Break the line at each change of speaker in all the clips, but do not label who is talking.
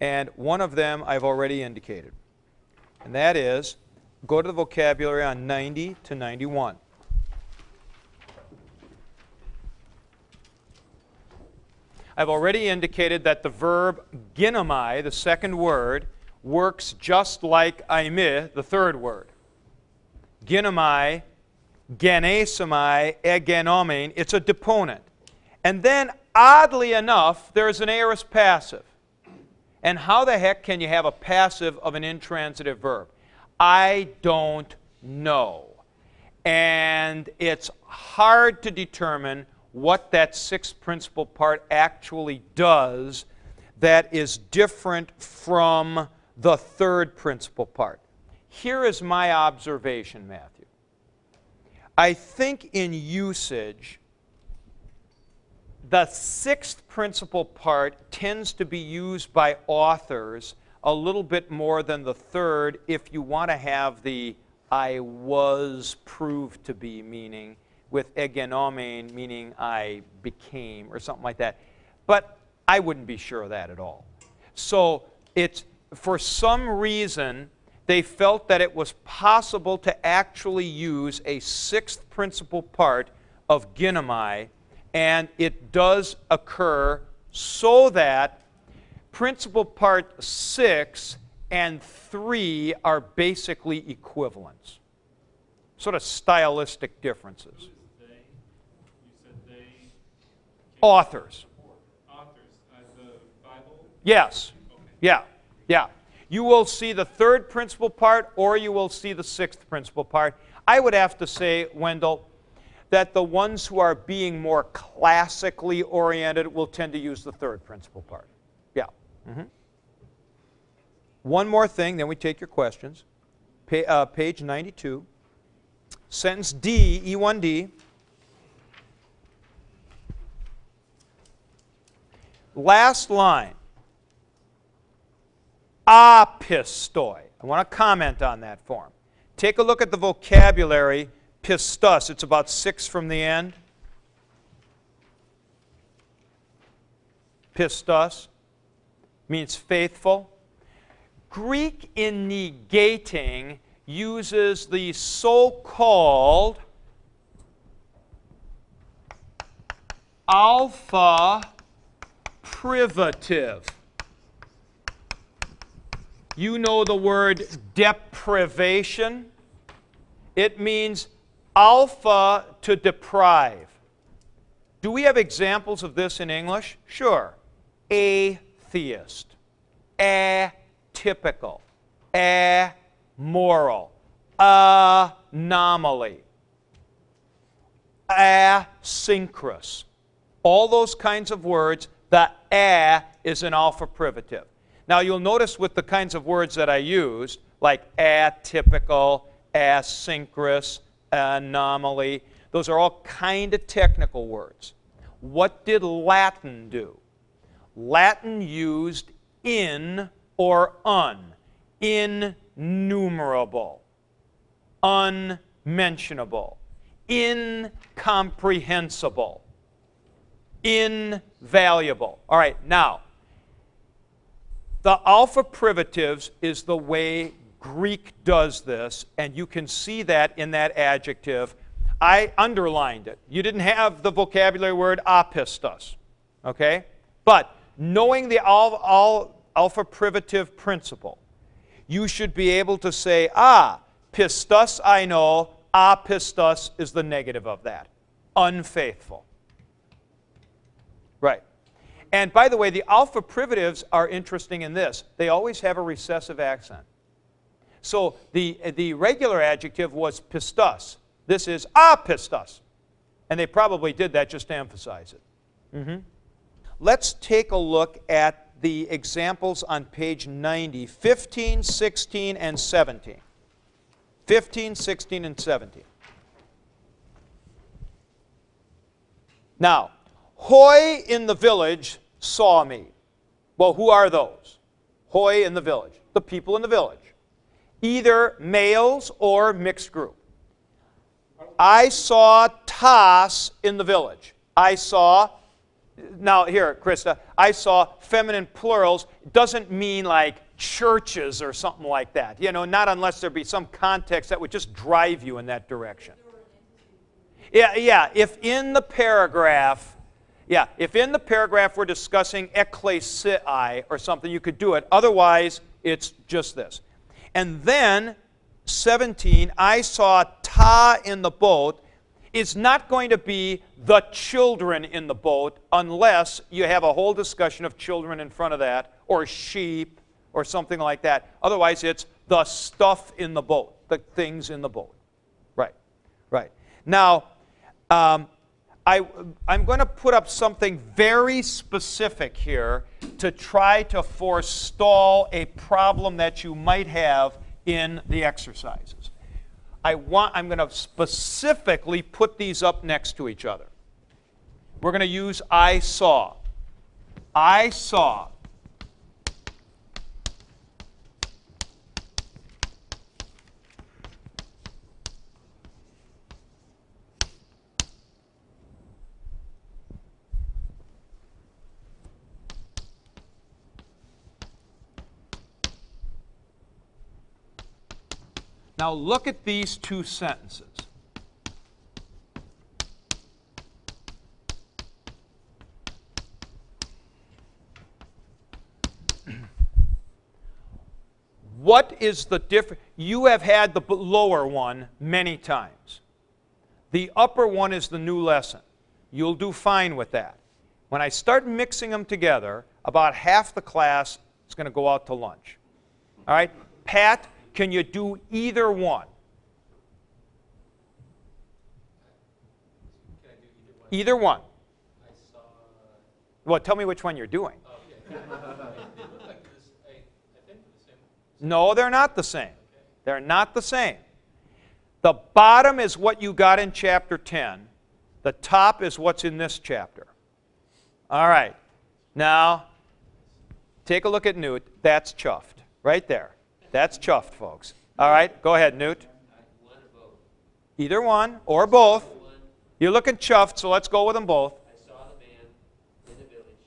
And one of them I've already indicated. And that is go to the vocabulary on 90 to 91. I've already indicated that the verb ginomai, the second word, works just like eimi, the third word. Ginomai, genesomai, egenomen, it's a deponent. And then, oddly enough, there's an aorist passive. And how the heck can you have a passive of an intransitive verb? I don't know. And it's hard to determine what that sixth principal part actually does that is different from the third principal part. Here is my observation, Matthew. I think in usage, the sixth principal part tends to be used by authors a little bit more than the third if you want to have the I was proved to be meaning with egenomen, meaning I became, or something like that. But I wouldn't be sure of that at all. So it's for some reason they felt that it was possible to actually use a sixth principal part of ginomai, and it does occur so that principal part six and three are basically equivalents, sort of stylistic differences. Authors.
Authors, uh, the Bible?
Yes. Yeah. Yeah. You will see the third principal part or you will see the sixth principal part. I would have to say, Wendell, that the ones who are being more classically oriented will tend to use the third principal part. Yeah. Mm-hmm. One more thing, then we take your questions. Pa- uh, page 92. Sentence D, E1D. Last line. Apistoi. I want to comment on that form. Take a look at the vocabulary pistos. It's about six from the end. Pistos means faithful. Greek in negating uses the so called alpha privative. You know the word deprivation? It means alpha to deprive. Do we have examples of this in English? Sure. Atheist, atypical, amoral, anomaly, asynchronous. All those kinds of words the a is an alpha privative. Now you'll notice with the kinds of words that I used, like atypical, asynchronous, anomaly, those are all kind of technical words. What did Latin do? Latin used in or un, innumerable, unmentionable, incomprehensible invaluable. All right, now, the alpha privatives is the way Greek does this, and you can see that in that adjective. I underlined it. You didn't have the vocabulary word apistos, okay? But knowing the all, all alpha privative principle, you should be able to say, ah, pistos I know, apistos is the negative of that. Unfaithful. Right. And by the way, the alpha privatives are interesting in this. They always have a recessive accent. So the, the regular adjective was pistos. This is apistos. And they probably did that just to emphasize it. Mm-hmm. Let's take a look at the examples on page 90 15, 16, and 17. 15, 16, and 17. Now, Hoi in the village saw me. Well, who are those? Hoi in the village. The people in the village. Either males or mixed group. I saw Tas in the village. I saw now here, Krista, I saw feminine plurals doesn't mean like churches or something like that. You know, not unless there be some context that would just drive you in that direction. Yeah, yeah. If in the paragraph, yeah, if in the paragraph we're discussing ecclesiae or something, you could do it. Otherwise, it's just this. And then 17, I saw ta in the boat is not going to be the children in the boat unless you have a whole discussion of children in front of that, or sheep, or something like that. Otherwise, it's the stuff in the boat, the things in the boat. Right, right. Now, um, I, I'm going to put up something very specific here to try to forestall a problem that you might have in the exercises. I want, I'm going to specifically put these up next to each other. We're going to use I saw. I saw. Now look at these two sentences. What is the difference? You have had the lower one many times. The upper one is the new lesson. You'll do fine with that. When I start mixing them together, about half the class is going to go out to lunch. All right? Pat, can you do either one?
Either one?
Well, tell me which one you're doing. No, they're not the same. They're not the same. The bottom is what you got in chapter 10. The top is what's in this chapter. All right. Now, take a look at Newt. That's chuffed. Right there. That's chuffed, folks. All right. Go ahead, Newt. Either one or both. You're looking chuffed, so let's go with them both.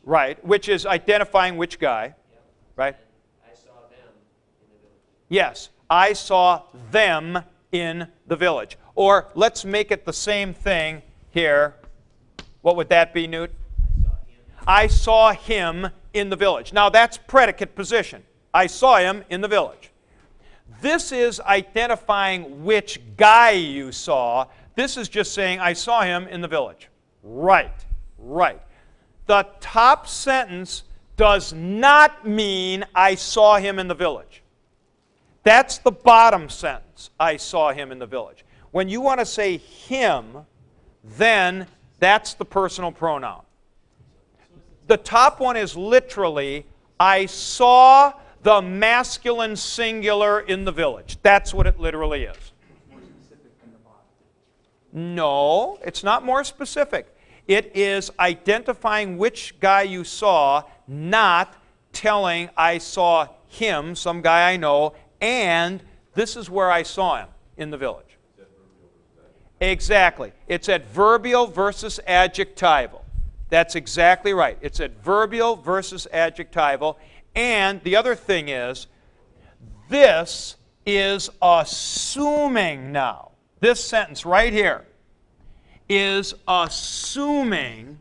Right. Which is identifying which guy. Right.
I saw them.
Yes, I saw them in the village. Or let's make it the same thing here. What would that be, Newt?
I saw him
in the village. Now that's predicate position. I saw him in the village. This is identifying which guy you saw. This is just saying, I saw him in the village. Right, right. The top sentence does not mean I saw him in the village. That's the bottom sentence. I saw him in the village. When you want to say him, then that's the personal pronoun. The top one is literally, I saw the masculine singular in the village. That's what it literally is. No, it's not more specific. It is identifying which guy you saw, not telling I saw him, some guy I know, and this is where I saw him in the village. Exactly. It's adverbial versus adjectival. That's exactly right. It's adverbial versus adjectival. And the other thing is, this is assuming now. This sentence right here is assuming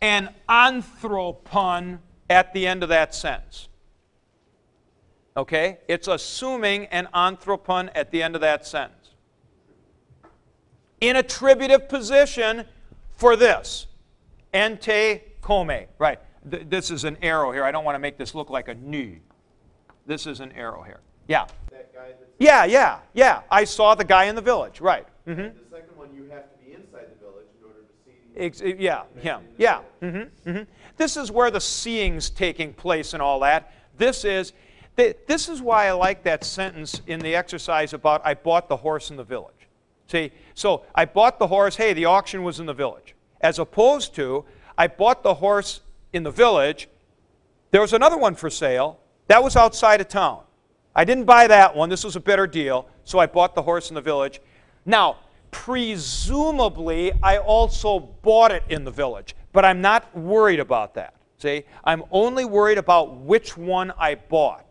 an anthropon at the end of that sentence. Okay? It's assuming an anthropon at the end of that sentence. In attributive position for this. Ente come. Right. Th- this is an arrow here. I don't want to make this look like a knee. This is an arrow here. Yeah.
that guy that's,
Yeah, yeah, yeah. I saw the guy in the village. Right. hmm
the second one, you have to be inside the village in order to see.
Ex- yeah, him. Yeah. Mm -hmm. Mm -hmm. This is where the seeing's taking place and all that. This is, th- this is why I like that sentence in the exercise about I bought the horse in the village. See, so I bought the horse, hey, the auction was in the village. As opposed to, I bought the horse in the village, there was another one for sale, that was outside of town. I didn't buy that one, this was a better deal, so I bought the horse in the village. Now, presumably I also bought it in the village, but I'm not worried about that. See, I'm only worried about which one I bought.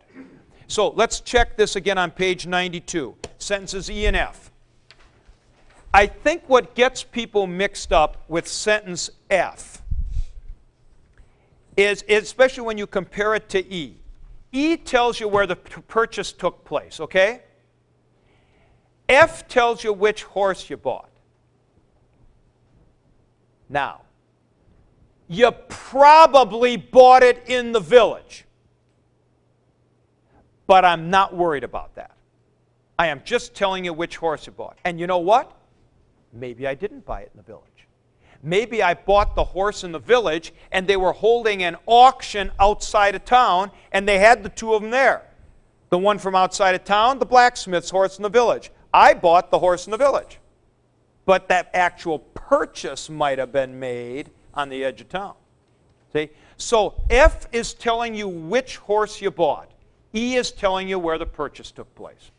So let's check this again on page 92, sentences E and F. I think what gets people mixed up with sentence F is, especially when you compare it to E. E tells you where the purchase took place, okay? F tells you which horse you bought. Now, you probably bought it in the village. But I'm not worried about that. I am just telling you which horse you bought. And you know what? Maybe I didn't buy it in the village. Maybe I bought the horse in the village and they were holding an auction outside of town and they had the two of them there. The one from outside of town, the blacksmith's horse in the village. I bought the horse in the village. But that actual purchase might have been made on the edge of town. See? So F is telling you which horse you bought. E is telling you where the purchase took place.